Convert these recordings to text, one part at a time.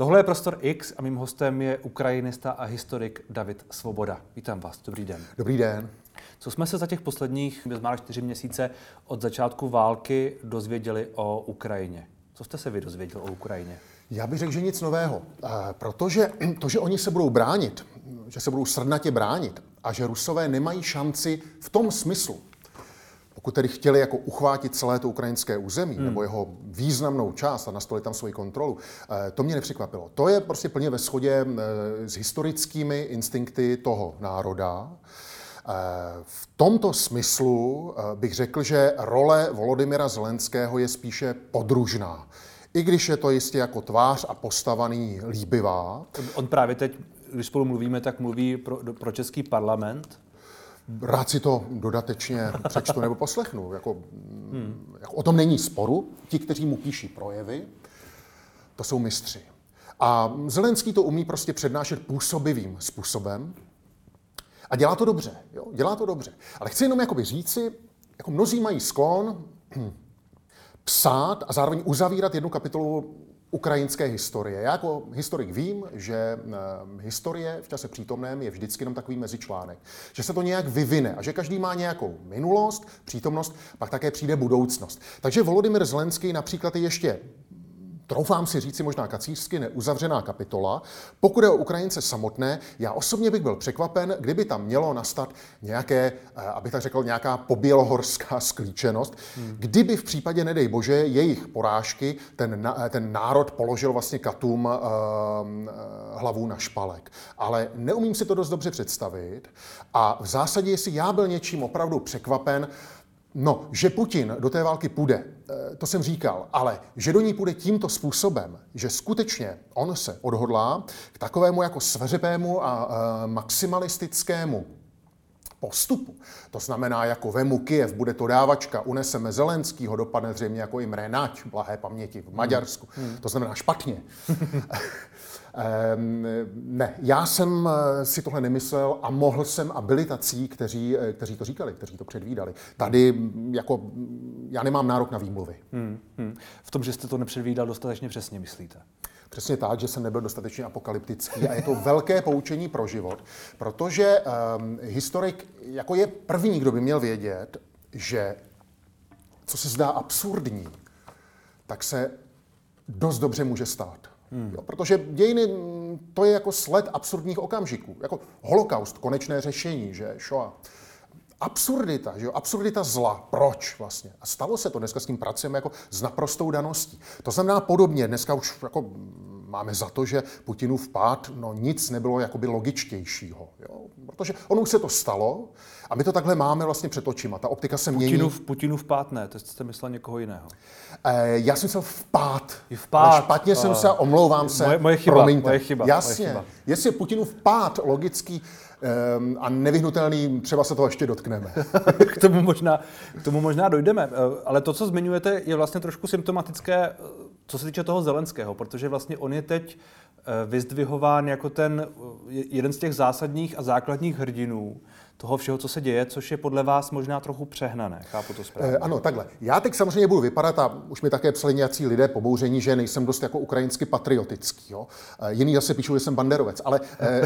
Tohle je Prostor X a mým hostem je ukrajinista a historik David Svoboda. Vítám vás, dobrý den. Dobrý den. Co jsme se za těch posledních bezmála čtyři měsíce od začátku války dozvěděli o Ukrajině? Co jste se vy dozvěděl o Ukrajině? Já bych řekl, že nic nového, eh, protože to, že oni se budou bránit, že se budou srdnatě bránit a že Rusové nemají šanci v tom smyslu, pokud tedy chtěli jako uchvátit celé to ukrajinské území hmm. nebo jeho významnou část a nastolit tam svoji kontrolu, eh, to mě nepřekvapilo. To je prostě plně ve shodě eh, s historickými instinkty toho národa. V tomto smyslu bych řekl, že role Volodymyra Zelenského je spíše podružná. I když je to jistě jako tvář a postavaný líbivá. On právě teď, když spolu mluvíme, tak mluví pro, pro český parlament. Rád si to dodatečně přečtu nebo poslechnu. Jako, hmm. jako, o tom není sporu. Ti, kteří mu píší projevy, to jsou mistři. A Zelenský to umí prostě přednášet působivým způsobem. A dělá to dobře. Jo? Dělá to dobře. Ale chci jenom jakoby říci, jako mnozí mají sklon psát a zároveň uzavírat jednu kapitolu ukrajinské historie. Já jako historik vím, že historie v čase přítomném je vždycky jenom takový mezičlánek. Že se to nějak vyvine a že každý má nějakou minulost, přítomnost, pak také přijde budoucnost. Takže Volodymyr Zelenský například je ještě troufám si říci možná kacířsky neuzavřená kapitola. Pokud je o Ukrajince samotné, já osobně bych byl překvapen, kdyby tam mělo nastat nějaké, eh, abych tak řekl, nějaká pobělohorská sklíčenost, hmm. kdyby v případě, nedej bože, jejich porážky ten, eh, ten národ položil vlastně katům uh, hlavu na špalek. Ale neumím si to dost dobře představit a v zásadě, jestli já byl něčím opravdu překvapen, No, že Putin do té války půjde, eh, to jsem říkal, ale že do ní půjde tímto způsobem, že skutečně on se odhodlá k takovému jako sveřepému a eh, maximalistickému postupu. To znamená, jako vemu Kiev, bude to dávačka, uneseme Zelenskýho, dopadne zřejmě jako i Mrénáč, blahé paměti v Maďarsku. Hmm. To znamená špatně. Ehm, ne, já jsem eh, si tohle nemyslel a mohl jsem, a byli tací, kteří, eh, kteří to říkali, kteří to předvídali. Tady mm, jako, mm, já nemám nárok na výmluvy. Hmm, hmm. V tom, že jste to nepředvídal dostatečně přesně, myslíte? Přesně tak, že jsem nebyl dostatečně apokalyptický a je to velké poučení pro život, protože um, historik jako je první, kdo by měl vědět, že co se zdá absurdní, tak se dost dobře může stát. Hmm. Jo, protože dějiny, to je jako sled absurdních okamžiků. Jako holokaust, konečné řešení, že Shoah. Absurdita, že jo? absurdita zla. Proč vlastně? A stalo se to, dneska s tím pracujeme jako s naprostou daností. To znamená podobně, dneska už jako máme za to, že Putinův pád, no nic nebylo jakoby logičtějšího. Jo? Protože ono už se to stalo a my to takhle máme vlastně před očima. Ta optika se mění. Putinův, Putinův pád ne, to jste myslel někoho jiného. E, já jsem se vpád. vpád. Špatně jsem se, omlouvám se. Moje, moje chyba, promiňte. Moje chyba, Jasně. Moje chyba. Jestli je Putinův pád logický, um, a nevyhnutelný, třeba se toho ještě dotkneme. k, tomu možná, k tomu možná dojdeme. Eh, ale to, co zmiňujete, je vlastně trošku symptomatické co se týče toho Zelenského, protože vlastně on je teď eh, vyzdvihován jako ten eh, jeden z těch zásadních a základních hrdinů toho všeho, co se děje, což je podle vás možná trochu přehnané. Chápu to správně. Eh, ano, takhle. Já teď samozřejmě budu vypadat a už mi také psali nějací lidé pobouření, že nejsem dost jako ukrajinsky patriotický. Jo? Jiný zase píšou, že jsem banderovec, ale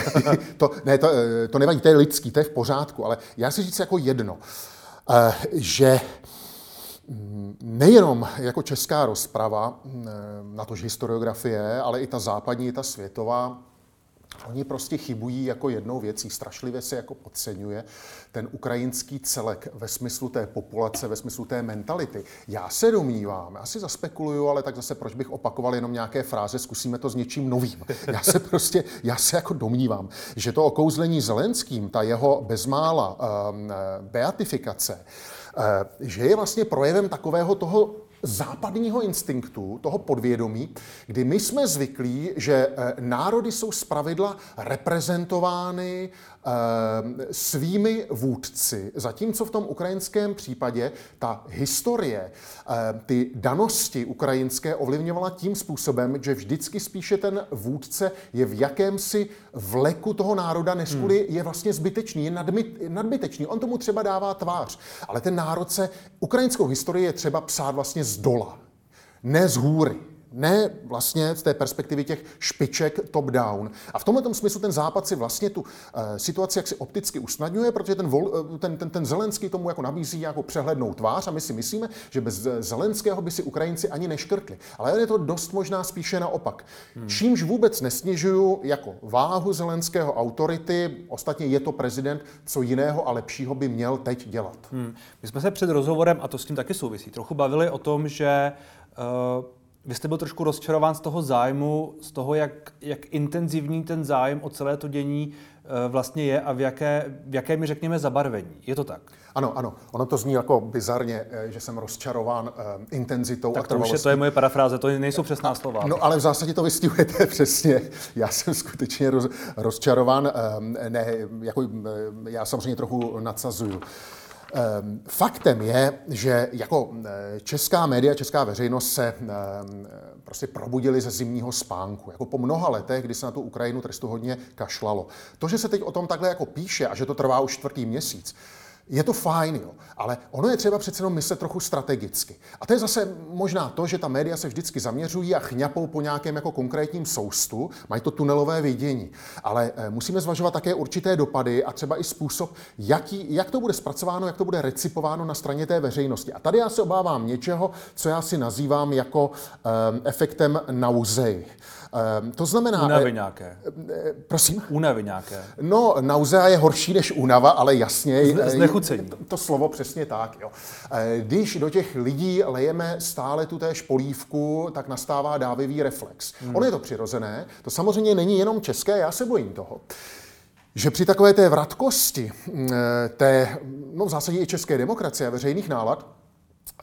to, ne, to, to nevadí, to je lidský, to je v pořádku, ale já si říct jako jedno, že nejenom jako česká rozprava, na tož historiografie, ale i ta západní, i ta světová, Oni prostě chybují jako jednou věcí. Strašlivě se jako podceňuje ten ukrajinský celek ve smyslu té populace, ve smyslu té mentality. Já se domnívám, asi zaspekuluju, ale tak zase proč bych opakoval jenom nějaké fráze, zkusíme to s něčím novým. Já se prostě, já se jako domnívám, že to okouzlení Zelenským, ta jeho bezmála um, beatifikace, že je vlastně projevem takového toho západního instinktu, toho podvědomí, kdy my jsme zvyklí, že eh, národy jsou zpravidla reprezentovány eh, svými vůdci, zatímco v tom ukrajinském případě ta historie, eh, ty danosti ukrajinské ovlivňovala tím způsobem, že vždycky spíše ten vůdce je v jakémsi vleku toho národa, než hmm. je vlastně zbytečný, je nadbytečný. On tomu třeba dává tvář, ale ten národ se, ukrajinskou historii je třeba psát vlastně z dola, ne z hůry. Ne vlastně z té perspektivy těch špiček top-down. A v tomhle smyslu ten Západ si vlastně tu uh, situaci jaksi opticky usnadňuje, protože ten, vol, uh, ten, ten, ten Zelenský tomu jako nabízí nějakou přehlednou tvář a my si myslíme, že bez Zelenského by si Ukrajinci ani neškrtli. Ale je to dost možná spíše naopak. Hmm. Čímž vůbec nesnižuju jako váhu Zelenského autority, ostatně je to prezident, co jiného a lepšího by měl teď dělat. Hmm. My jsme se před rozhovorem, a to s tím taky souvisí, trochu bavili o tom, že uh, vy jste byl trošku rozčarován z toho zájmu, z toho, jak, jak intenzivní ten zájem o celé to dění uh, vlastně je a v jaké, v jaké mi řekněme zabarvení. Je to tak? Ano, ano. Ono to zní jako bizarně, eh, že jsem rozčarován uh, intenzitou tak to už je, to je moje parafráze, to nejsou přesná slova. No ale v zásadě to vystihujete přesně. Já jsem skutečně roz, rozčarován. Um, ne, jako, já samozřejmě trochu nadsazuju. Ehm, faktem je, že jako eh, česká média, česká veřejnost se ehm, prostě probudili ze zimního spánku. Jako po mnoha letech, kdy se na tu Ukrajinu trestu hodně kašlalo. To, že se teď o tom takhle jako píše a že to trvá už čtvrtý měsíc, je to fajn, jo, ale ono je třeba přece jenom myslet trochu strategicky. A to je zase možná to, že ta média se vždycky zaměřují a chňapou po nějakém jako konkrétním soustu, mají to tunelové vidění. Ale eh, musíme zvažovat také určité dopady a třeba i způsob, jaký, jak to bude zpracováno, jak to bude recipováno na straně té veřejnosti. A tady já se obávám něčeho, co já si nazývám jako um, efektem nauzej. Um, to znamená... Únavy nějaké. Prosím? Únavy nějaké. No, nauzea je horší než únava, ale jasně... Znechucení. To, to slovo přesně tak, jo. Když do těch lidí lejeme stále tu též polívku, tak nastává dávivý reflex. Hmm. Ono je to přirozené, to samozřejmě není jenom české, já se bojím toho že při takové té vratkosti, té, no v zásadě i české demokracie a veřejných nálad,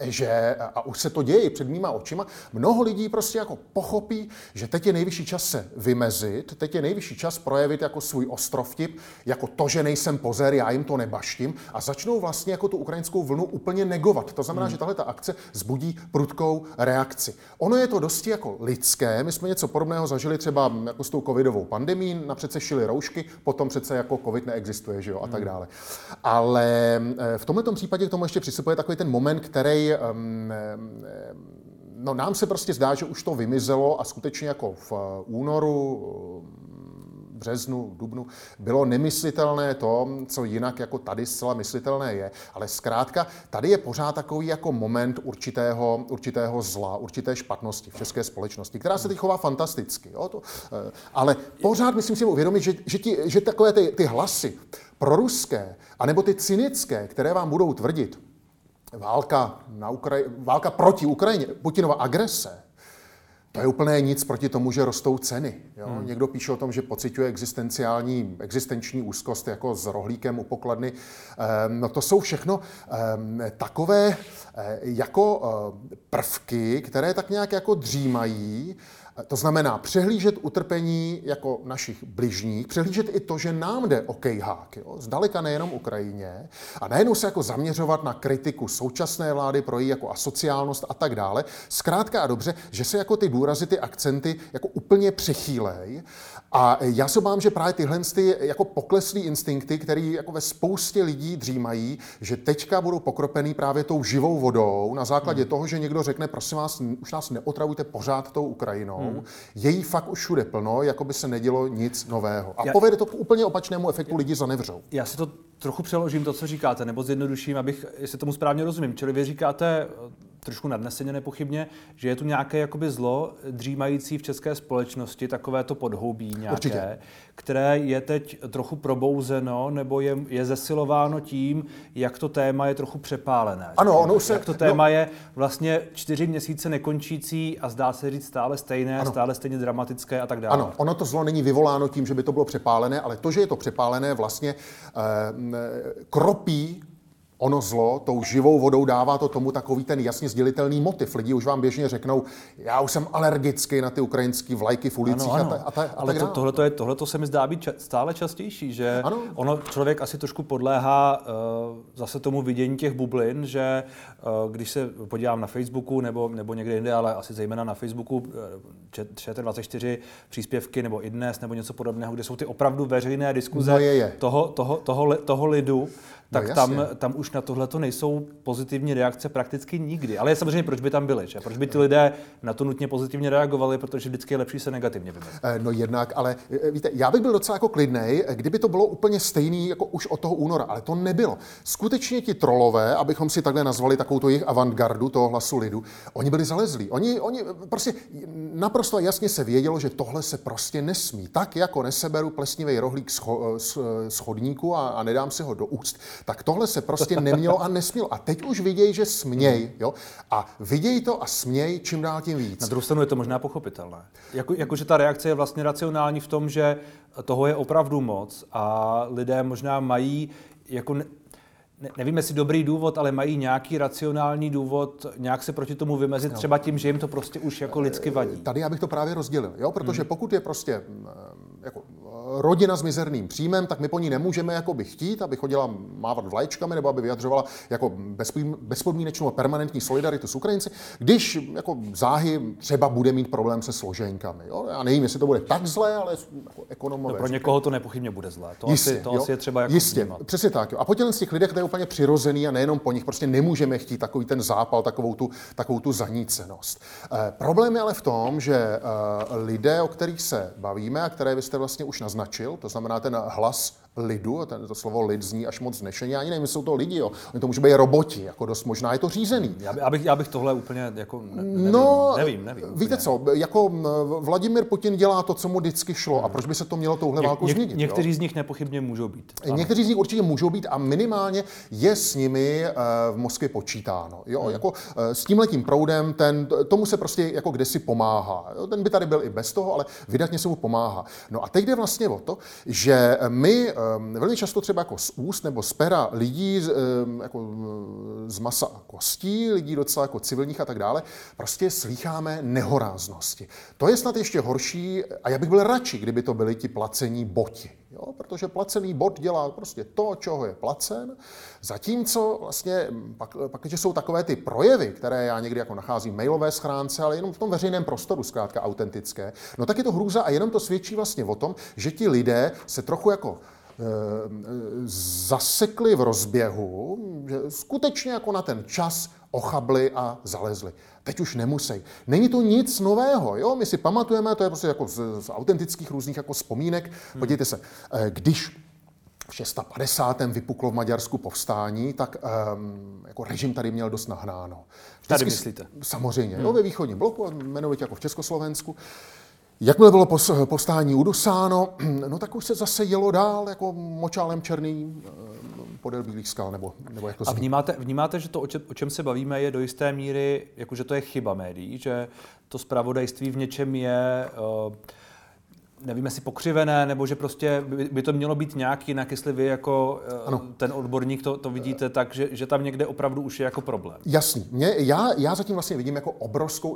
že, a už se to děje před mýma očima, mnoho lidí prostě jako pochopí, že teď je nejvyšší čas se vymezit, teď je nejvyšší čas projevit jako svůj ostrovtip, jako to, že nejsem pozer, já jim to nebaštím a začnou vlastně jako tu ukrajinskou vlnu úplně negovat. To znamená, hmm. že tahle ta akce zbudí prudkou reakci. Ono je to dosti jako lidské, my jsme něco podobného zažili třeba jako s tou covidovou pandemí, na přece šili roušky, potom přece jako covid neexistuje, že jo, a tak hmm. dále. Ale eh, v tomto případě k tomu ještě přistupuje takový ten moment, který no nám se prostě zdá, že už to vymizelo a skutečně jako v eh, únoru, březnu, dubnu, bylo nemyslitelné to, co jinak jako tady zcela myslitelné je. Ale zkrátka, tady je pořád takový jako moment určitého, určitého zla, určité špatnosti v české společnosti, která se teď chová fantasticky. Jo? To, eh, ale pořád myslím si uvědomit, že, že, ti, že takové ty, ty hlasy proruské, anebo ty cynické, které vám budou tvrdit, válka, na Ukraj- válka proti Ukrajině, Putinova agrese, to je úplně nic proti tomu, že rostou ceny. Jo? Hmm. Někdo píše o tom, že pociťuje existenciální, existenční úzkost jako s rohlíkem u pokladny. Ehm, no to jsou všechno ehm, takové eh, jako eh, prvky, které tak nějak jako dřímají to znamená přehlížet utrpení jako našich bližních, přehlížet i to, že nám jde o kejhák, jo? zdaleka nejenom Ukrajině, a najednou se jako zaměřovat na kritiku současné vlády pro její jako asociálnost a tak dále. Zkrátka a dobře, že se jako ty důrazy, ty akcenty jako úplně přechýlej a já se obávám, že právě tyhle ty jako pokleslý instinkty, které jako ve spoustě lidí dřímají, že teďka budou pokropený právě tou živou vodou na základě hmm. toho, že někdo řekne, prosím vás, už nás neotravujte pořád tou Ukrajinou. Hmm. Je jí fakt už všude plno, jako by se nedělo nic nového. A já, povede to k úplně opačnému efektu, lidi zanevřou. Já si to trochu přeložím, to, co říkáte, nebo zjednoduším, abych, jestli tomu správně rozumím. Čili vy říkáte, trošku nadneseně nepochybně, že je tu nějaké jakoby zlo dřímající v české společnosti, takové to podhoubí nějaké, Určitě. které je teď trochu probouzeno nebo je, je zesilováno tím, jak to téma je trochu přepálené. Ano, ono se... Jak to téma no... je vlastně čtyři měsíce nekončící a zdá se říct stále stejné, ano. stále stejně dramatické a tak dále. Ano, ono to zlo není vyvoláno tím, že by to bylo přepálené, ale to, že je to přepálené, vlastně eh, kropí ono zlo tou živou vodou dává to tomu takový ten jasně sdělitelný motiv. Lidi už vám běžně řeknou, já už jsem alergický na ty ukrajinské vlajky v ulicích ano, ano. a, ta, a, ta, a Ale to, tohle, to je, tohle to se mi zdá být ča- stále častější, že ano. ono člověk asi trošku podléhá uh, zase tomu vidění těch bublin, že uh, když se podívám na Facebooku nebo, nebo někde jinde, ale asi zejména na Facebooku, uh, ČT24 příspěvky nebo i dnes nebo něco podobného, kde jsou ty opravdu veřejné diskuze no je, je. Toho, toho, toho, toho lidu, tak no, tam, tam už na tohle to nejsou pozitivní reakce prakticky nikdy. Ale samozřejmě, proč by tam byly? Že? Proč by ty lidé na to nutně pozitivně reagovali, protože vždycky je lepší se negativně vymezit. No jednak, ale víte, já bych byl docela jako klidnej, kdyby to bylo úplně stejný jako už od toho února, ale to nebylo. Skutečně ti trolové, abychom si takhle nazvali takovou jejich avantgardu toho hlasu lidu, oni byli zalezlí. Oni, oni prostě naprosto jasně se vědělo, že tohle se prostě nesmí. Tak jako neseberu plesnivý rohlík z chodníku a, a nedám si ho do úst, tak tohle se prostě nemělo a nesmělo. A teď už vidějí, že směj. Jo? A vidějí to a směj čím dál tím víc. Na druhou stranu je to možná pochopitelné. Jako, jakože ta reakce je vlastně racionální v tom, že toho je opravdu moc a lidé možná mají jako ne, nevím, jestli dobrý důvod, ale mají nějaký racionální důvod nějak se proti tomu vymezit, no. třeba tím, že jim to prostě už jako lidsky vadí. Tady já bych to právě rozdělil, jo? protože hmm. pokud je prostě mm, jako rodina s mizerným příjmem, tak my po ní nemůžeme jako by chtít, aby chodila mávat vlajčkami nebo aby vyjadřovala jako bezpodmínečnou a permanentní solidaritu s Ukrajinci, když jako záhy třeba bude mít problém se složenkami. Jo? Já nevím, jestli to bude tak zlé, ale jako ekonomové. No pro někoho to nepochybně bude zlé. To, jistě, asi, to asi je třeba jako Jistě, vnímat. přesně tak. Jo. A po těch lidech úplně přirozený a nejenom po nich prostě nemůžeme chtít takový ten zápal, takovou tu, takovou tu zanícenost. Eh, problém je ale v tom, že eh, lidé, o kterých se bavíme a které vy jste vlastně už naznačil, to znamená ten hlas lidu, ten, to slovo lid zní až moc znešeně, ani nevím, jsou to lidi, jo. Oni to může být roboti, jako dost možná je to řízený. Já, bych, já bych tohle úplně jako ne, nevím, no, nevím, nevím. Víte co, jako Vladimir Putin dělá to, co mu vždycky šlo hmm. a proč by se to mělo touhle válkou něk, změnit? Někteří jo? z nich nepochybně můžou být. Ano. Někteří z nich určitě můžou být a minimálně je s nimi uh, v Moskvě počítáno. Jo? Hmm. Jako, uh, s tímhletím proudem, ten, tomu se prostě jako kdesi pomáhá. Jo? Ten by tady byl i bez toho, ale vydatně se mu pomáhá. No a teď jde vlastně o to, že my um, velmi často třeba jako z úst nebo z pera lidí z, jako z masa a kostí, lidí docela jako civilních a tak dále, prostě slýcháme nehoráznosti. To je snad ještě horší a já bych byl radši, kdyby to byli ti placení boti. Jo? Protože placený bot dělá prostě to, čeho je placen, zatímco vlastně pak, pak když jsou takové ty projevy, které já někdy jako nacházím v mailové schránce, ale jenom v tom veřejném prostoru zkrátka autentické, no tak je to hrůza a jenom to svědčí vlastně o tom, že ti lidé se trochu jako zasekli v rozběhu, že skutečně jako na ten čas ochabli a zalezli. Teď už nemusí. Není to nic nového, jo? My si pamatujeme, to je prostě jako z, z autentických různých jako vzpomínek. Hmm. Podívejte se, eh, když v 650. vypuklo v Maďarsku povstání, tak um, jako režim tady měl dost nahnáno. Vždycky, tady myslíte? Samozřejmě, hmm. jo, ve východním bloku, jmenovitě jako v Československu. Jakmile bylo povstání udusáno, no tak už se zase jelo dál jako močálem černý eh, podél bílých skal, nebo, nebo jak to A vnímáte, vnímáte, že to, o čem, se bavíme, je do jisté míry, jako že to je chyba médií, že to zpravodajství v něčem je... Uh, nevím, jestli pokřivené, nebo že prostě by, to mělo být nějak jinak, jestli vy jako eh, ano. ten odborník to, to vidíte tak, že, že tam někde opravdu už je jako problém. Jasný. Mě, já, já zatím vlastně vidím jako obrovskou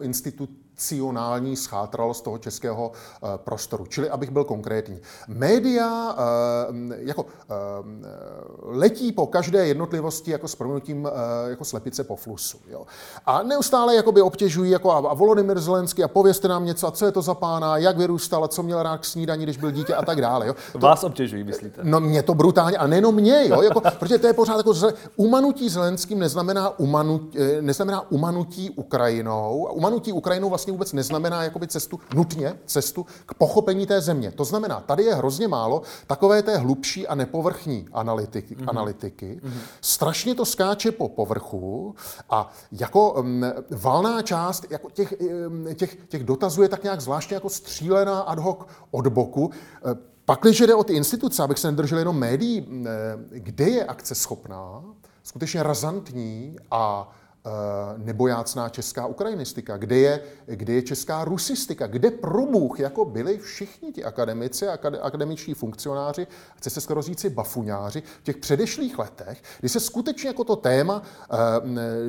institucionální schátralost toho českého uh, prostoru. Čili, abych byl konkrétní. Média uh, jako uh, letí po každé jednotlivosti jako s proměnutím jako slepice po flusu. Jo. A neustále jakoby obtěžují jako a, a Volodymyr Zelenský a povězte nám něco, a co je to za pána, jak vyrůstal, a co měl rád k snídani, když byl dítě a tak dále. Jo. To, Vás obtěžují, myslíte? No mě to brutálně, a nejenom mě, jo, jako, protože to je pořád jako zle, umanutí Zelenským neznamená, umanutí, eh, neznamená umanutí Ukrajinou. Umanutí Ukrajinou vlastně vůbec neznamená jakoby cestu, nutně cestu k pochopení té země. To znamená, tady je hrozně málo takové té hlubší a nepovrchní analytiky. Mm-hmm. analytiky. Mm-hmm. Strašně to skáče po povrchu a jako um, valná část jako těch, um, těch, těch dotazů je tak nějak zvláštně jako střílená ad hoc od boku. Eh, Pak, když jde o ty instituce, abych se nedržel jenom médií, eh, kde je akce schopná, skutečně razantní a nebojácná česká ukrajinistika, kde je, kde je česká rusistika, kde probůh jako byli všichni ti akademici, akademičtí funkcionáři, chce se skoro říci bafuňáři, v těch předešlých letech, kdy se skutečně jako to téma eh,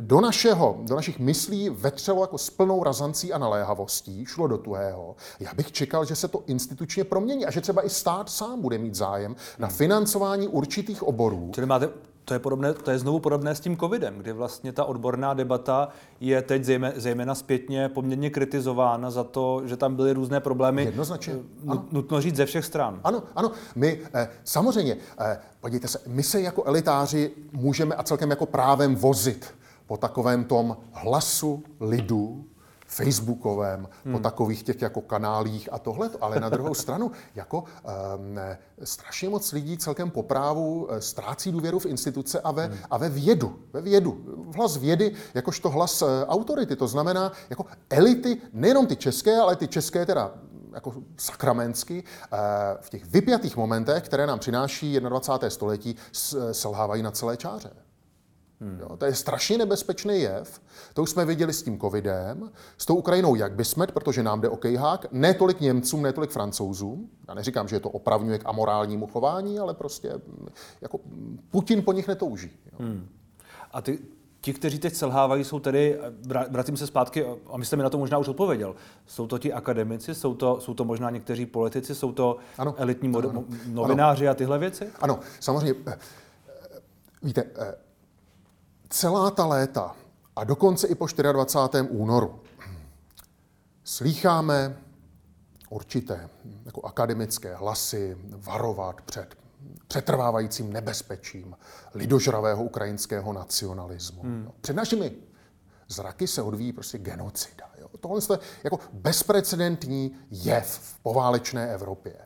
do, našeho, do našich myslí vetřelo jako s plnou razancí a naléhavostí, šlo do tuhého. Já bych čekal, že se to institučně promění a že třeba i stát sám bude mít zájem na financování určitých oborů. Čili máte to je, podobné, to je znovu podobné s tím covidem, kdy vlastně ta odborná debata je teď zejména, zejména zpětně poměrně kritizována za to, že tam byly různé problémy. Jednoznačně. Ano. Nutno říct ze všech stran. Ano, ano. My eh, samozřejmě, eh, podívejte se, my se jako elitáři můžeme a celkem jako právem vozit po takovém tom hlasu lidu, facebookovém, hmm. po takových těch jako kanálích a tohle, ale na druhou stranu, jako um, strašně moc lidí celkem po právu eh, ztrácí důvěru v instituce a ve, hmm. a ve vědu, ve vědu. Hlas vědy, jakožto hlas uh, autority, to znamená jako elity, nejenom ty české, ale ty české teda jako sakramensky, uh, v těch vypjatých momentech, které nám přináší 21. století, selhávají na celé čáře. Hmm. Jo, to je strašně nebezpečný jev. To už jsme viděli s tím covidem, s tou Ukrajinou jak by jsme, protože nám jde o kejhák, ne tolik Němcům, ne tolik Francouzům. Já neříkám, že je to opravňuje k amorálnímu chování, ale prostě jako Putin po nich netouží. Jo. Hmm. A ty, ti, kteří teď selhávají, jsou tedy, vracím se zpátky, a my jste mi na to možná už odpověděl, jsou to ti akademici, jsou to, jsou to možná někteří politici, jsou to ano, elitní mod, ano, novináři ano. a tyhle věci? Ano, samozřejmě. Eh, víte, eh, celá ta léta a dokonce i po 24. únoru slýcháme určité jako akademické hlasy varovat před přetrvávajícím nebezpečím lidožravého ukrajinského nacionalismu. Hmm. Před našimi zraky se odvíjí prostě genocida. Jo. Tohle je jako bezprecedentní jev v poválečné Evropě.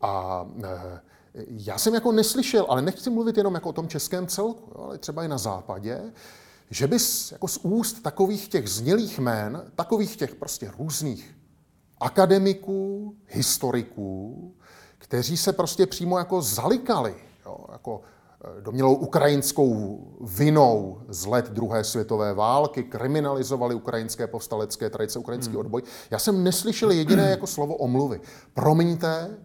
A e, já jsem jako neslyšel, ale nechci mluvit jenom jako o tom českém celku, jo, ale třeba i na západě, že bys jako z úst takových těch znělých jmén, takových těch prostě různých akademiků, historiků, kteří se prostě přímo jako zalikali, jo, jako eh, domělou ukrajinskou vinou z let druhé světové války, kriminalizovali ukrajinské povstalecké tradice, ukrajinský hmm. odboj. Já jsem neslyšel jediné jako slovo omluvy. Promiňte,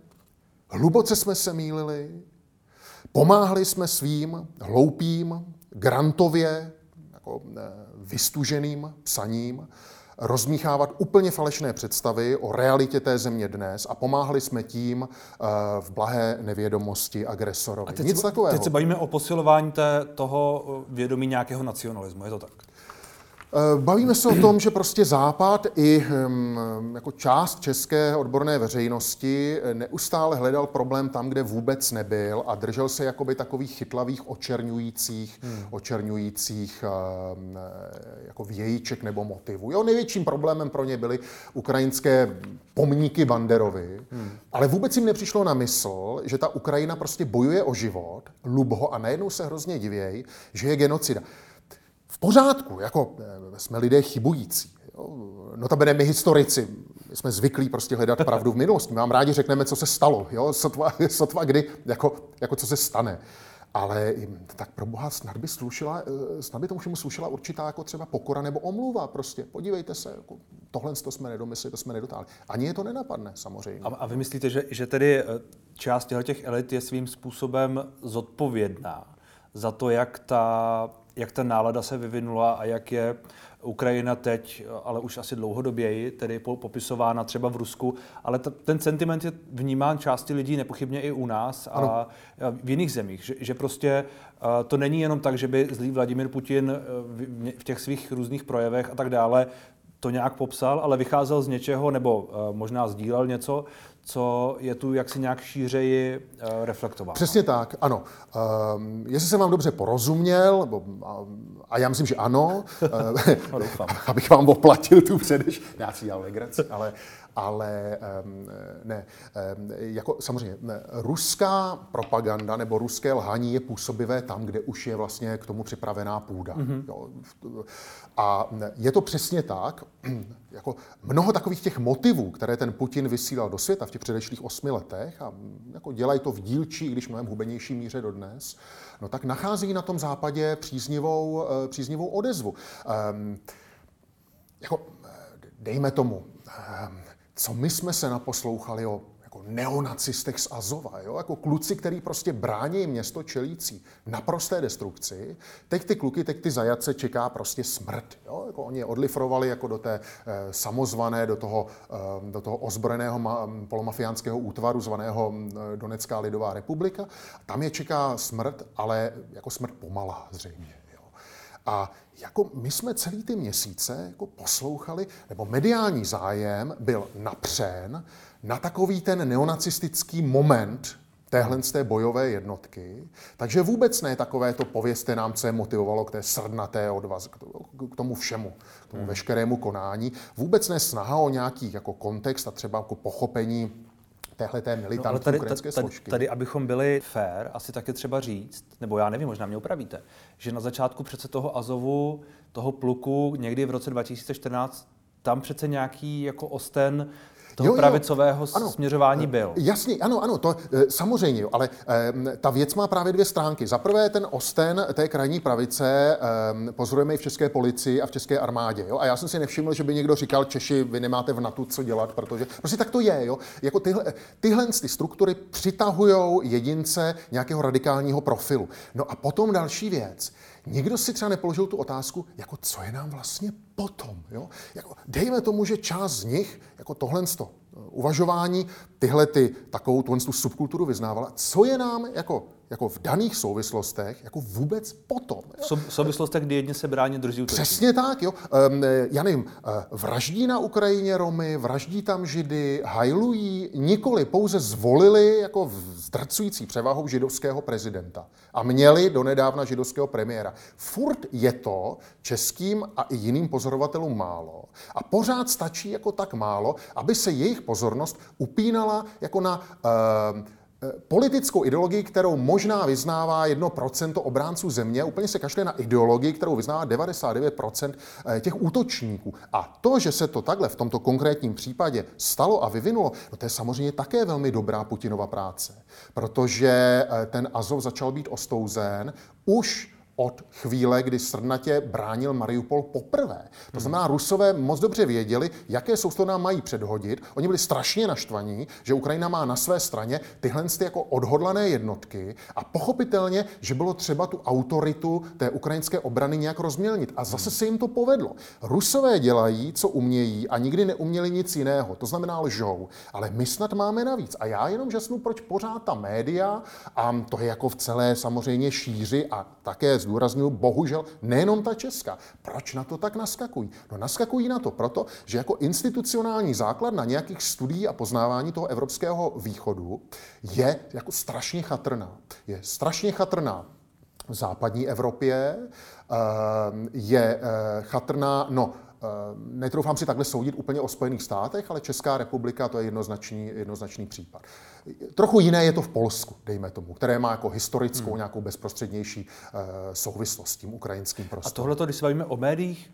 Hluboce jsme se mýlili, pomáhali jsme svým hloupým, grantově jako eh, vystuženým psaním rozmíchávat úplně falešné představy o realitě té země dnes a pomáhali jsme tím eh, v blahé nevědomosti agresorovi. A teď Nic se, takového. Teď se bavíme o posilování té, toho vědomí nějakého nacionalismu, je to tak? Eh, bavíme se o tom, že prostě Západ i jako část české odborné veřejnosti eh, neustále hledal problém tam, kde vůbec nebyl a držel se jakoby takových chytlavých očerňujících, hmm. očerňujících eh, jako vějíček nebo motivů. Jo, největším problémem pro ně byly ukrajinské pomníky Banderovi, hmm. ale vůbec jim nepřišlo na mysl, že ta Ukrajina prostě bojuje o život, lubho a najednou se hrozně divějí, že je genocida pořádku, jako eh, jsme lidé chybující. Notabene my historici, my jsme zvyklí prostě hledat pravdu v minulosti. My vám rádi řekneme, co se stalo, jo? Sotva, sotva kdy, jako, jako co se stane. Ale tak pro boha snad by, slušila, eh, snad by tomu všemu slušela určitá jako třeba pokora nebo omluva. Prostě podívejte se, jako, tohle to jsme nedomysleli, to jsme nedotáhli. Ani je to nenapadne samozřejmě. A, a vy myslíte, že, že tedy eh, část těch elit je svým způsobem zodpovědná za to, jak ta jak ta nálada se vyvinula a jak je Ukrajina teď, ale už asi dlouhodoběji, tedy popisována třeba v Rusku, ale t- ten sentiment je vnímán části lidí nepochybně i u nás a ano. v jiných zemích, že, že prostě uh, to není jenom tak, že by zlý Vladimir Putin v, v těch svých různých projevech a tak dále to nějak popsal, ale vycházel z něčeho, nebo uh, možná sdílel něco, co je tu jaksi nějak šířeji uh, reflektováno. Přesně tak, ano. Um, jestli jsem vám dobře porozuměl, nebo, a, a já myslím, že ano, no, doufám. abych vám oplatil tu předeš, já si dělal legraci, ale, ale ne, jako samozřejmě, ruská propaganda nebo ruské lhaní je působivé tam, kde už je vlastně k tomu připravená půda. Mm-hmm. Jo. A je to přesně tak, jako mnoho takových těch motivů, které ten Putin vysílal do světa v těch předešlých osmi letech, a jako dělají to v dílčí, i když mnohem hubenější míře dodnes, no tak nachází na tom západě příznivou, eh, příznivou odezvu. Um, jako, dejme tomu, um, co my jsme se naposlouchali o jako neonacistech z Azova, jo? jako kluci, který prostě brání město čelící naprosté destrukci. Teď ty kluky, teď ty zajace čeká prostě smrt. Jo? Jako oni je odlifrovali jako do té e, samozvané, do toho, e, do toho ozbrojeného ma, polomafiánského útvaru zvaného e, Donecká lidová republika. Tam je čeká smrt, ale jako smrt pomalá zřejmě. A jako my jsme celý ty měsíce jako poslouchali, nebo mediální zájem byl napřen na takový ten neonacistický moment téhle z té bojové jednotky. Takže vůbec ne takové to pověste nám, co je motivovalo k té srdnaté odvaze, k tomu všemu, k tomu hmm. veškerému konání. Vůbec ne snaha o nějaký jako kontext a třeba jako pochopení téhle té militantní no, tady, ukrajinské tady, složky. Tady, abychom byli fair, asi taky třeba říct, nebo já nevím, možná mě opravíte, že na začátku přece toho Azovu, toho pluku, někdy v roce 2014, tam přece nějaký jako osten toho jo, jo, pravicového ano, směřování byl. Jasně, ano, ano, to e, samozřejmě, jo, ale e, ta věc má právě dvě stránky. Za prvé ten osten té krajní pravice pozorujeme i v české policii a v české armádě. Jo? A já jsem si nevšiml, že by někdo říkal, Češi, vy nemáte v NATO co dělat, protože prostě tak to je. Jo? Jako tyhle, tyhle ty struktury přitahují jedince nějakého radikálního profilu. No a potom další věc. Nikdo si třeba nepoložil tu otázku, jako co je nám vlastně potom. Jo? Jako, dejme tomu, že část z nich jako tohle uh, uvažování tyhle ty, takovou tu subkulturu vyznávala. Co je nám jako jako v daných souvislostech, jako vůbec potom. Jo. V souvislostech, kdy jedně se brání, drží Přesně tak, jo. Um, já nevím, eh, vraždí na Ukrajině Romy, vraždí tam Židy, hajlují, nikoli pouze zvolili jako zdrcující převahou židovského prezidenta a měli donedávna židovského premiéra. Furt je to českým a i jiným pozorovatelům málo a pořád stačí jako tak málo, aby se jejich pozornost upínala jako na uh, politickou ideologii, kterou možná vyznává 1% obránců země, úplně se kašle na ideologii, kterou vyznává 99% eh, těch útočníků. A to, že se to takhle v tomto konkrétním případě stalo a vyvinulo, no to je samozřejmě také velmi dobrá Putinova práce, protože eh, ten Azov začal být ostouzen už od chvíle, kdy srdnatě bránil Mariupol poprvé. To znamená, Rusové moc dobře věděli, jaké sousto nám mají předhodit. Oni byli strašně naštvaní, že Ukrajina má na své straně tyhle ty jako odhodlané jednotky a pochopitelně, že bylo třeba tu autoritu té ukrajinské obrany nějak rozmělnit. A zase se jim to povedlo. Rusové dělají, co umějí a nikdy neuměli nic jiného. To znamená lžou. Ale my snad máme navíc. A já jenom žasnu, proč pořád ta média, a to je jako v celé samozřejmě šíři a také zdůraznuju, bohužel nejenom ta česká. Proč na to tak naskakují? No naskakují na to proto, že jako institucionální základ na nějakých studií a poznávání toho evropského východu je jako strašně chatrná. Je strašně chatrná v západní Evropě, eh, je eh, chatrná, no, eh, netroufám si takhle soudit úplně o Spojených státech, ale Česká republika to je jednoznačný, jednoznačný případ. Trochu jiné je to v Polsku, dejme tomu, které má jako historickou hmm. nějakou bezprostřednější uh, souvislost s tím ukrajinským prostorem. A tohle, když se bavíme o médiích,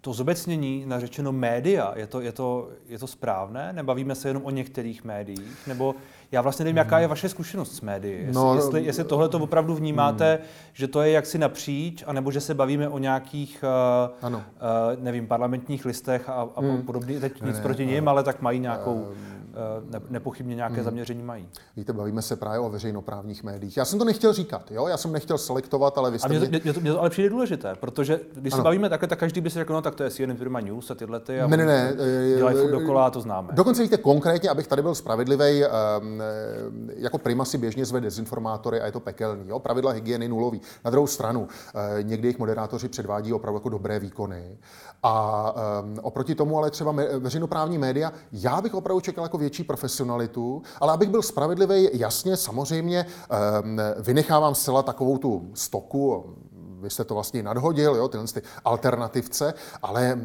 to zobecnění na řečeno média, je to, je, to, je to správné? Nebavíme se jenom o některých médiích? Nebo já vlastně nevím, jaká je hmm. vaše zkušenost s médií. Jestli, no, jestli, jestli tohle to opravdu vnímáte, hmm. že to je jaksi napříč, anebo že se bavíme o nějakých, uh, ano. Uh, nevím, parlamentních listech a, a hmm. podobně. Teď nic ne, proti nim, ale tak mají nějakou... Um, Eh, nepochybně nějaké hmm. zaměření mají. Víte, bavíme se právě o veřejnoprávních médiích. Já jsem to nechtěl říkat, jo? Já jsem nechtěl selektovat, ale vy jste mě, mě... Mě, to, mě to ale přijde důležité, protože když ano. se bavíme takhle, tak každý by si řekl, no tak to je CNN firma News a tyhle ty. A ne, ne, ne. Dělají dokola, to známe. Dokonce víte, konkrétně, abych tady byl spravedlivý, ehm, eh, jako Prima si běžně zve dezinformátory a je to pekelný. Jo? Pravidla hygieny nulový. Na druhou stranu, eh, někdy jejich moderátoři předvádí opravdu jako dobré výkony. A um, oproti tomu ale třeba veřejnoprávní média, já bych opravdu čekal jako větší profesionalitu, ale abych byl spravedlivý, jasně, samozřejmě um, vynechávám zcela takovou tu stoku, vy jste to vlastně nadhodil, jo, tyhle ty alternativce, ale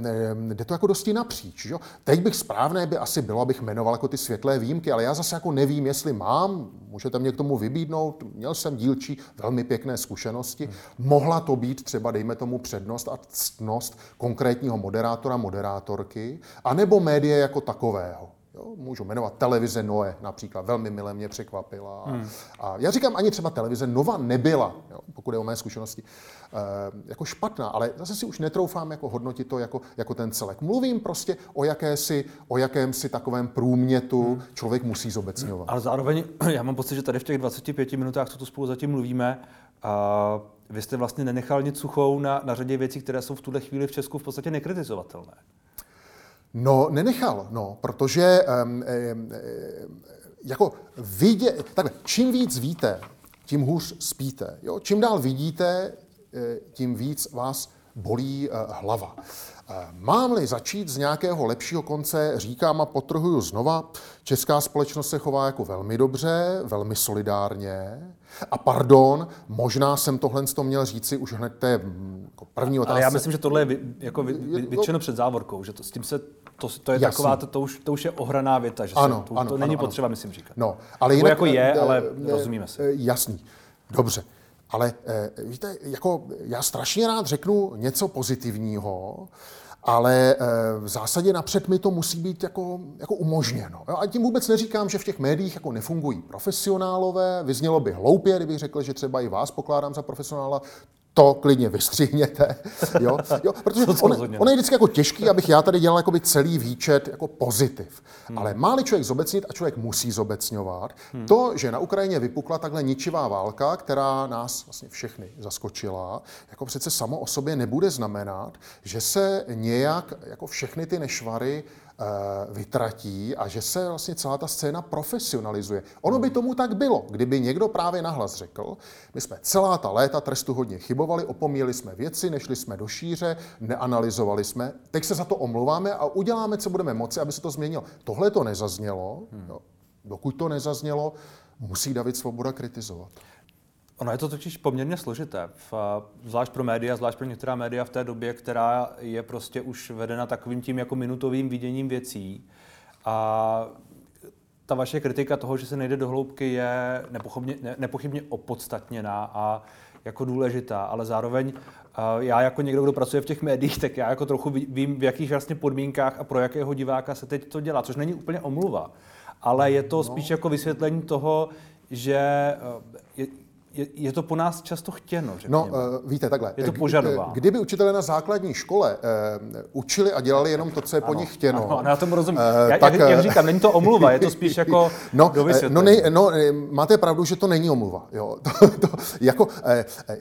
jde to jako dosti napříč. Jo. Teď bych správné by asi bylo, abych jmenoval jako ty světlé výjimky, ale já zase jako nevím, jestli mám, můžete mě k tomu vybídnout, měl jsem dílčí velmi pěkné zkušenosti, mohla to být třeba, dejme tomu, přednost a ctnost konkrétního moderátora, moderátorky, anebo média jako takového. Jo, můžu jmenovat televize Noe například, velmi milé mě překvapila. Hmm. A já říkám, ani třeba televize Nova nebyla, jo, pokud je o mé zkušenosti, e, jako špatná, ale zase si už netroufám jako hodnotit to jako, jako ten celek. Mluvím prostě o, jakési, o jakémsi takovém průmětu hmm. člověk musí zobecňovat. Ale zároveň já mám pocit, že tady v těch 25 minutách, co tu spolu zatím mluvíme, a vy jste vlastně nenechal nic suchou na, na řadě věcí, které jsou v tuhle chvíli v Česku v podstatě nekritizovatelné. No, nenechal, no, protože um, um, jako vidě, takhle, čím víc víte, tím hůř spíte. Jo? Čím dál vidíte, eh, tím víc vás bolí uh, hlava. Mám-li začít z nějakého lepšího konce, říkám a potrhuju znova, česká společnost se chová jako velmi dobře, velmi solidárně. A pardon, možná jsem tohle to měl říci už hned té mm, jako první otázce. Ale já myslím, že tohle je vy, jako vy, vy, vyčeno před závorkou, že to, s tím se, to, to je Jasný. taková, to, to, už, to už je ohraná věta, že ano, se, to, ano, to ano, není ano. potřeba, myslím, říkat. No, ale jinak, jako je, ale ne, rozumíme si. Jasný, dobře. Ale víte, jako já strašně rád řeknu něco pozitivního, ale v zásadě napřed mi to musí být jako, jako umožněno. A tím vůbec neříkám, že v těch médiích jako nefungují profesionálové. Vyznělo by hloupě, kdybych řekl, že třeba i vás pokládám za profesionála to klidně vystřihněte, jo, jo protože on, on je vždycky jako těžký, abych já tady dělal jakoby celý výčet jako pozitiv. Hmm. Ale má-li člověk zobecnit, a člověk musí zobecňovat, hmm. to, že na Ukrajině vypukla takhle ničivá válka, která nás vlastně všechny zaskočila, jako přece samo o sobě nebude znamenat, že se nějak jako všechny ty nešvary vytratí a že se vlastně celá ta scéna profesionalizuje. Ono by tomu tak bylo, kdyby někdo právě nahlas řekl, my jsme celá ta léta trestu hodně chybovali, opomíjeli jsme věci, nešli jsme do šíře, neanalyzovali jsme, teď se za to omluváme a uděláme, co budeme moci, aby se to změnilo. Tohle to nezaznělo, hmm. dokud to nezaznělo, musí David Svoboda kritizovat. Ono je to totiž poměrně složité, v, zvlášť pro média, zvlášť pro některá média v té době, která je prostě už vedena takovým tím jako minutovým viděním věcí. A ta vaše kritika toho, že se nejde do hloubky, je nepochybně, ne, nepochybně opodstatněná a jako důležitá, ale zároveň já jako někdo, kdo pracuje v těch médiích, tak já jako trochu vím, v jakých vlastně podmínkách a pro jakého diváka se teď to dělá, což není úplně omluva, ale je to no. spíš jako vysvětlení toho, že je, je, je to po nás často chtěno, řekněme. No, uh, víte, takhle. Je to požadováno. Kdyby učitelé na základní škole uh, učili a dělali jenom to, co je ano, po nich chtěno. Ano, já tomu rozumím. Uh, já, tak, jak, jak říkám, není to omluva, je to spíš jako no, no, nej, no, máte pravdu, že to není omluva. Jo. To, to, jako, uh,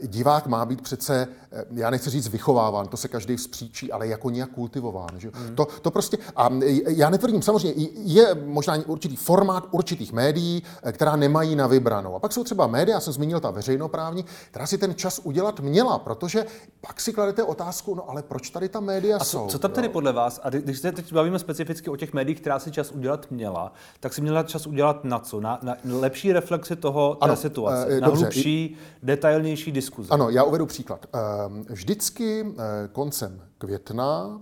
divák má být přece, já nechci říct vychováván, to se každý vzpříčí, ale jako nějak kultivován. Že? Hmm. To, to prostě, a já netvrdím, samozřejmě, je možná určitý formát určitých médií, která nemají na vybranou. A pak jsou třeba média, já jsem zmínil ta veřejnoprávní, která si ten čas udělat měla, protože pak si kladete otázku, no ale proč tady ta média a co, jsou? Co tam tedy podle vás, a když se teď bavíme specificky o těch médiích, která si čas udělat měla, tak si měla čas udělat na co? Na, na lepší reflexi toho, té ano, situace, e, na dobře. hlubší, detailnější diskuzi. Ano, já uvedu příklad. Ehm, vždycky eh, koncem května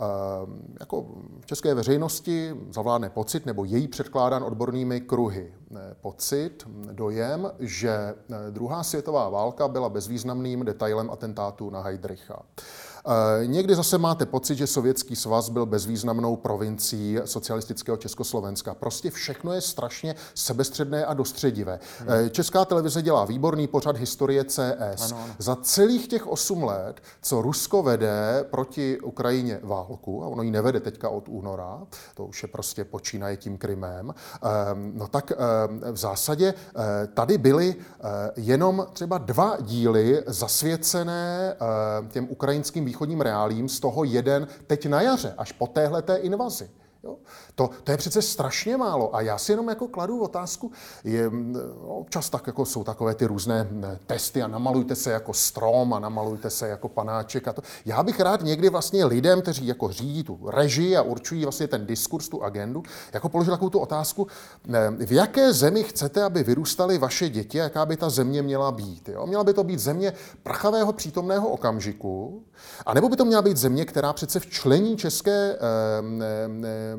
Ehm, jako v české veřejnosti zavládne pocit, nebo její předkládán odbornými kruhy pocit, dojem, že eh, druhá světová válka byla bezvýznamným detailem atentátu na Heydricha. Eh, někdy zase máte pocit, že Sovětský svaz byl bezvýznamnou provincií socialistického Československa. Prostě všechno je strašně sebestředné a dostředivé. Hmm. Česká televize dělá výborný pořad historie CS. Ano, ano. Za celých těch 8 let, co Rusko vede proti Ukrajině válku, a ono ji nevede teďka od února, to už je prostě počínaje tím Krymem, ehm, no tak ehm, v zásadě eh, tady byly jenom třeba dva díly zasvěcené těm ukrajinským východním reálím, z toho jeden teď na jaře, až po téhle invazi. Jo? To, to je přece strašně málo. A já si jenom jako kladu otázku, je, občas tak jako jsou takové ty různé testy a namalujte se jako strom a namalujte se jako panáček a to. Já bych rád někdy vlastně lidem, kteří jako řídí tu režii a určují vlastně ten diskurs, tu agendu, jako položil takovou tu otázku, v jaké zemi chcete, aby vyrůstaly vaše děti, jaká by ta země měla být. Jo? Měla by to být země prachavého přítomného okamžiku, a nebo by to měla být země, která přece včlení české,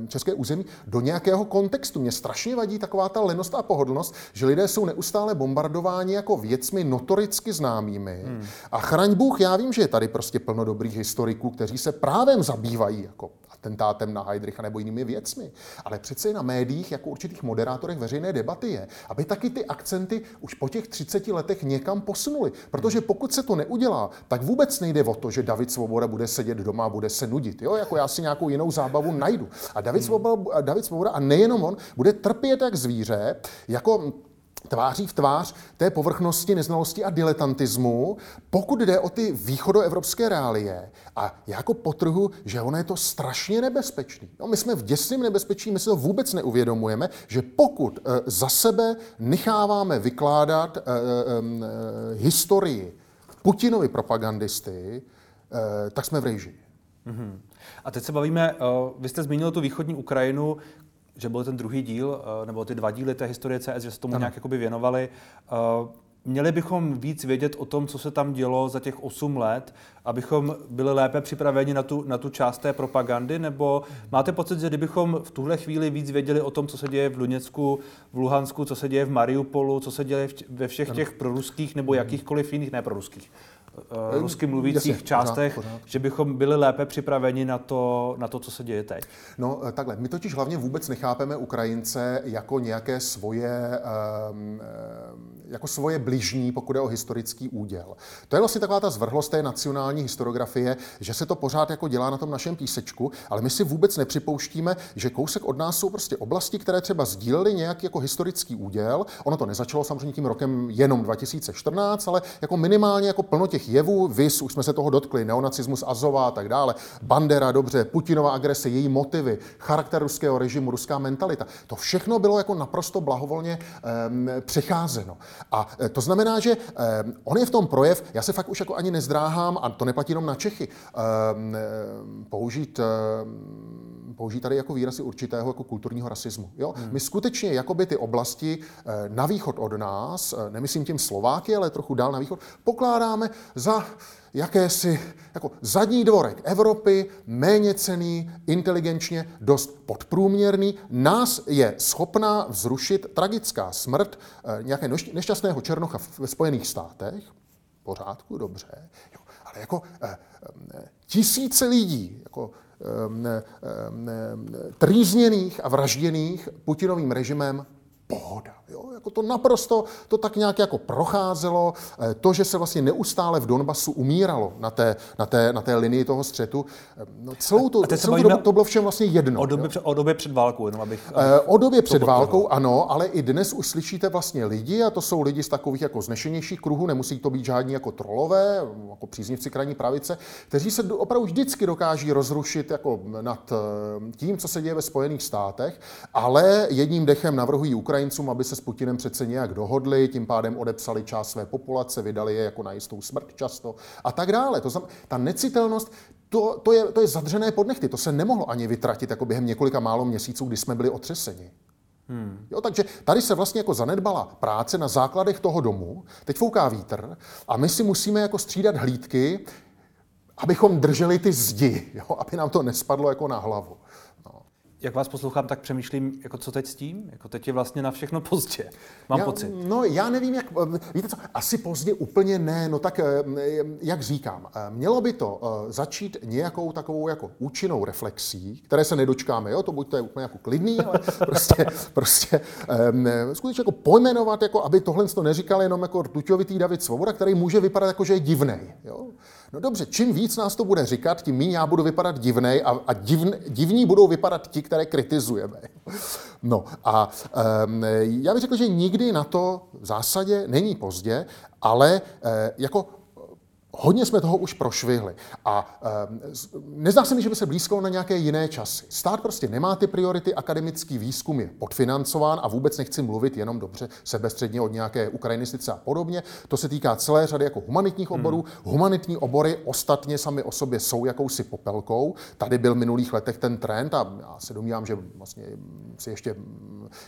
české území do nějakého kontextu. Mě strašně vadí taková ta lenost a pohodlnost, že lidé jsou neustále bombardováni jako věcmi notoricky známými. Hmm. A chraň Bůh, já vím, že je tady prostě plno dobrých historiků, kteří se právem zabývají jako atentátem na Heidricha nebo jinými věcmi. Ale přece na médiích, jako určitých moderátorech veřejné debaty je, aby taky ty akcenty už po těch 30 letech někam posunuli. Protože pokud se to neudělá, tak vůbec nejde o to, že David Svoboda bude sedět doma a bude se nudit. Jo? Jako já si nějakou jinou zábavu najdu. A David Svoboda, David Svoboda a nejenom on, bude trpět jak zvíře, jako tváří v tvář té povrchnosti, neznalosti a diletantismu, pokud jde o ty východoevropské reálie. A já jako potrhu, že ono je to strašně nebezpečný. No, my jsme v děsném nebezpečí, my si to vůbec neuvědomujeme, že pokud e, za sebe necháváme vykládat e, e, historii Putinovi propagandisty, e, tak jsme v rejži. Mm-hmm. A teď se bavíme, vy jste zmínil tu východní Ukrajinu, že byl ten druhý díl, eh, nebo ty dva díly té historie CS, že se tomu ano. nějak jakoby věnovali. Eh, měli bychom víc vědět o tom, co se tam dělo za těch 8 let, abychom byli lépe připraveni na tu, na tu část té propagandy, nebo máte pocit, že kdybychom v tuhle chvíli víc věděli o tom, co se děje v Luněcku, v Luhansku, co se děje v Mariupolu, co se děje ve všech těch proruských nebo jakýchkoliv jiných, ne proruských, rusky mluvících Jasně, částech, pořád, pořád. že bychom byli lépe připraveni na to, na to, co se děje teď? No eh, takhle, my totiž hlavně vůbec nechápeme Ukrajince jako nějaké svoje, um, jako svoje bližní, pokud je o historický úděl. To je vlastně taková ta zvrhlost té nacionální historiografie, že se to pořád jako dělá na tom našem písečku, ale my si vůbec nepřipouštíme, že kousek od nás jsou prostě oblasti, které třeba sdílely nějaký jako historický úděl. Ono to nezačalo samozřejmě tím rokem jenom 2014, ale jako minimálně jako plno těch jevů, vys, už jsme se toho dotkli, neonacismus Azova a tak dále, Bandera, dobře, Putinova agrese, její motivy, charakter ruského režimu, ruská mentalita. To všechno bylo jako naprosto blahovolně um, přecházeno. A e, to znamená, že um, on je v tom projev, já se fakt už jako ani nezdráhám, a to neplatí jenom na Čechy, um, použít um, použít tady jako výrazy určitého jako kulturního rasismu. Jo? Hmm. My skutečně jakoby ty oblasti eh, na východ od nás, nemyslím tím Slováky, ale trochu dál na východ, pokládáme za jakési jako zadní dvorek Evropy, méně cený, inteligenčně dost podprůměrný. Nás je schopná vzrušit tragická smrt eh, nějaké nešťastného černocha ve Spojených státech. Pořádku, dobře. Jo, ale jako tisíce lidí, jako trýzněných a vražděných Putinovým režimem pohoda. Jo? Jako to naprosto, to tak nějak jako procházelo. Eh, to, že se vlastně neustále v Donbasu umíralo na té, na té, na té linii toho střetu, eh, no celou, to, celou dobu to bylo všem vlastně jedno. O době, o době před válkou, jenom abych... Eh, o době před válkou, ano, ale i dnes už slyšíte vlastně lidi, a to jsou lidi z takových jako znešenějších kruhů, nemusí to být žádní jako trolové, jako příznivci krajní pravice, kteří se opravdu vždycky dokáží rozrušit jako nad tím, co se děje ve Spojených státech, ale jedním dechem navrhují Ukrajincům, aby se s Putinem přece nějak dohodli, tím pádem odepsali část své populace, vydali je jako na jistou smrt často a tak dále. To znamená, ta necitelnost, to, to, je, to je zadřené pod nechty. To se nemohlo ani vytratit jako během několika málo měsíců, kdy jsme byli otřeseni. Hmm. Jo, takže tady se vlastně jako zanedbala práce na základech toho domu, teď fouká vítr a my si musíme jako střídat hlídky, abychom drželi ty zdi, jo, aby nám to nespadlo jako na hlavu jak vás poslouchám, tak přemýšlím, jako co teď s tím? Jako teď je vlastně na všechno pozdě, mám já, pocit. No já nevím, jak, víte co, asi pozdě úplně ne, no tak eh, jak říkám, eh, mělo by to eh, začít nějakou takovou jako účinnou reflexí, které se nedočkáme, jo, to buďte úplně jako klidný, ale prostě, prostě skutečně jako pojmenovat, jako aby tohle to neříkal jenom jako rtuťovitý David Svoboda, který může vypadat jako, že je divný, jo. No dobře, čím víc nás to bude říkat, tím méně já budu vypadat divnej a, a divn, divní budou vypadat ti, které kritizujeme. No a um, já bych řekl, že nikdy na to v zásadě není pozdě, ale uh, jako Hodně jsme toho už prošvihli a e, nezdá se mi, že by se blízko na nějaké jiné časy. Stát prostě nemá ty priority, akademický výzkum je podfinancován a vůbec nechci mluvit jenom dobře sebestředně od nějaké ukrajinistice a podobně. To se týká celé řady jako humanitních oborů. Hmm. Humanitní obory ostatně sami o sobě jsou jakousi popelkou. Tady byl v minulých letech ten trend a já se domnívám, že vlastně si ještě,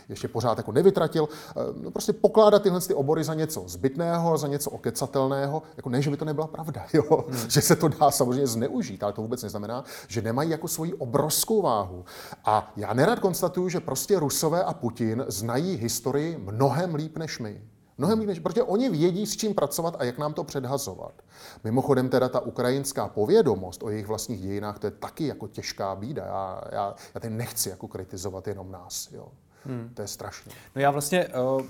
ještě pořád jako nevytratil. E, no prostě pokládat tyhle ty obory za něco zbytného, za něco okecatelného, jako ne, že by to nebyla pravda, jo? Hmm. že se to dá samozřejmě zneužít, ale to vůbec neznamená, že nemají jako svoji obrovskou váhu. A já nerad konstatuju, že prostě Rusové a Putin znají historii mnohem líp než my. Mnohem líp, než, protože oni vědí, s čím pracovat a jak nám to předhazovat. Mimochodem teda ta ukrajinská povědomost o jejich vlastních dějinách, to je taky jako těžká bída. Já, já, já tady nechci jako kritizovat jenom nás. Jo. Hmm. To je strašné. No já vlastně uh,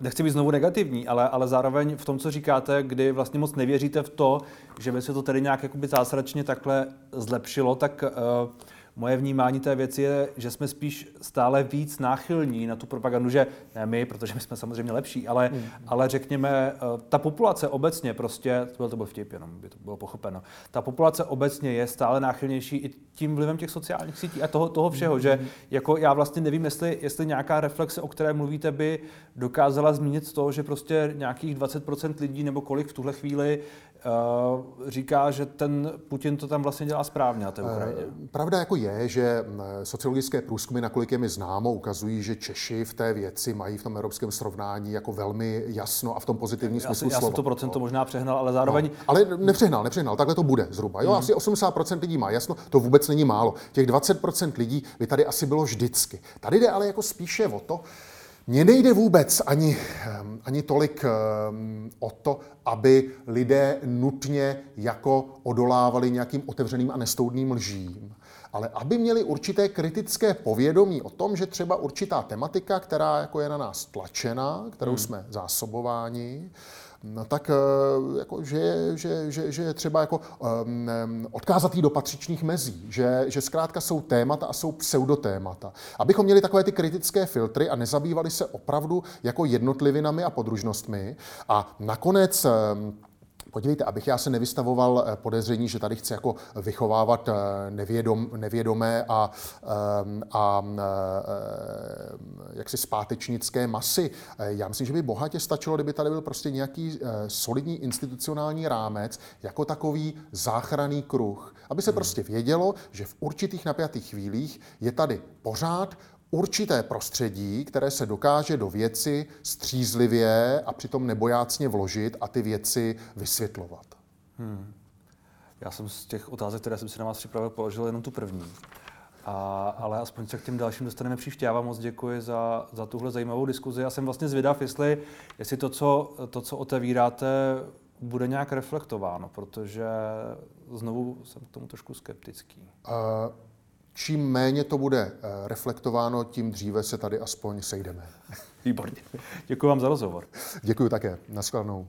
nechci být znovu negativní, ale, ale zároveň v tom, co říkáte, kdy vlastně moc nevěříte v to, že by se to tedy nějak jakoby zásračně takhle zlepšilo, tak uh, moje vnímání té věci je, že jsme spíš stále víc náchylní na tu propagandu, že ne my, protože my jsme samozřejmě lepší, ale, mm. ale řekněme, eh, ta populace obecně prostě, to byl to byl vtip, jenom by to bylo pochopeno, ta populace obecně je stále náchylnější i tím vlivem těch sociálních sítí a toho, toho všeho, mm. že jako já vlastně nevím, jestli, jestli nějaká reflexe, o které mluvíte, by dokázala zmínit to, že prostě nějakých 20% lidí nebo kolik v tuhle chvíli Uh, říká, že ten Putin to tam vlastně dělá správně na té eh, Ukrajině. Pravda jako je, že sociologické průzkumy, nakolik je mi známo, ukazují, že Češi v té věci mají v tom evropském srovnání jako velmi jasno a v tom pozitivním smyslu já, já jsem to procento no. možná přehnal, ale zároveň... No, ale nepřehnal, nepřehnal, takhle to bude zhruba. Jo, hmm. asi 80% lidí má jasno, to vůbec není málo. Těch 20% lidí by tady asi bylo vždycky. Tady jde ale jako spíše o to, mně nejde vůbec ani, ehm, ani tolik ehm, o to, aby lidé nutně jako odolávali nějakým otevřeným a nestoudným lžím, ale aby měli určité kritické povědomí o tom, že třeba určitá tematika, která jako je na nás tlačena, kterou hmm. jsme zásobováni, no tak eh, jako, že, že, že, že je třeba jako, um, odkázat jí do patřičných mezí, že, že zkrátka jsou témata a jsou pseudotémata. Abychom měli takové ty kritické filtry a nezabývali se opravdu jako jednotlivinami a podružnostmi. A nakonec um, Podívejte, abych já se nevystavoval eh, podezření, že tady chci jako vychovávat eh, nevědom, nevědomé a, ehm, a, a eh, jaksi zpátečnické masy. Já myslím, že by bohatě stačilo, kdyby tady byl prostě nějaký solidní institucionální rámec, jako takový záchranný kruh, aby se hmm. prostě vědělo, že v určitých napjatých chvílích je tady pořád určité prostředí, které se dokáže do věci střízlivě a přitom nebojácně vložit a ty věci vysvětlovat. Hmm. Já jsem z těch otázek, které jsem si na vás připravil, položil jenom tu první. A, ale aspoň se k těm dalším dostaneme příště. Já vám moc děkuji za, za tuhle zajímavou diskuzi. Já jsem vlastně zvědav, jestli, jestli to, co, to, co otevíráte, bude nějak reflektováno, protože znovu jsem k tomu trošku skeptický. Uh, čím méně to bude eh, reflektováno, tím dříve se tady aspoň sejdeme. Výborně. Děkuji vám za rozhovor. Děkuji také. Naschledanou.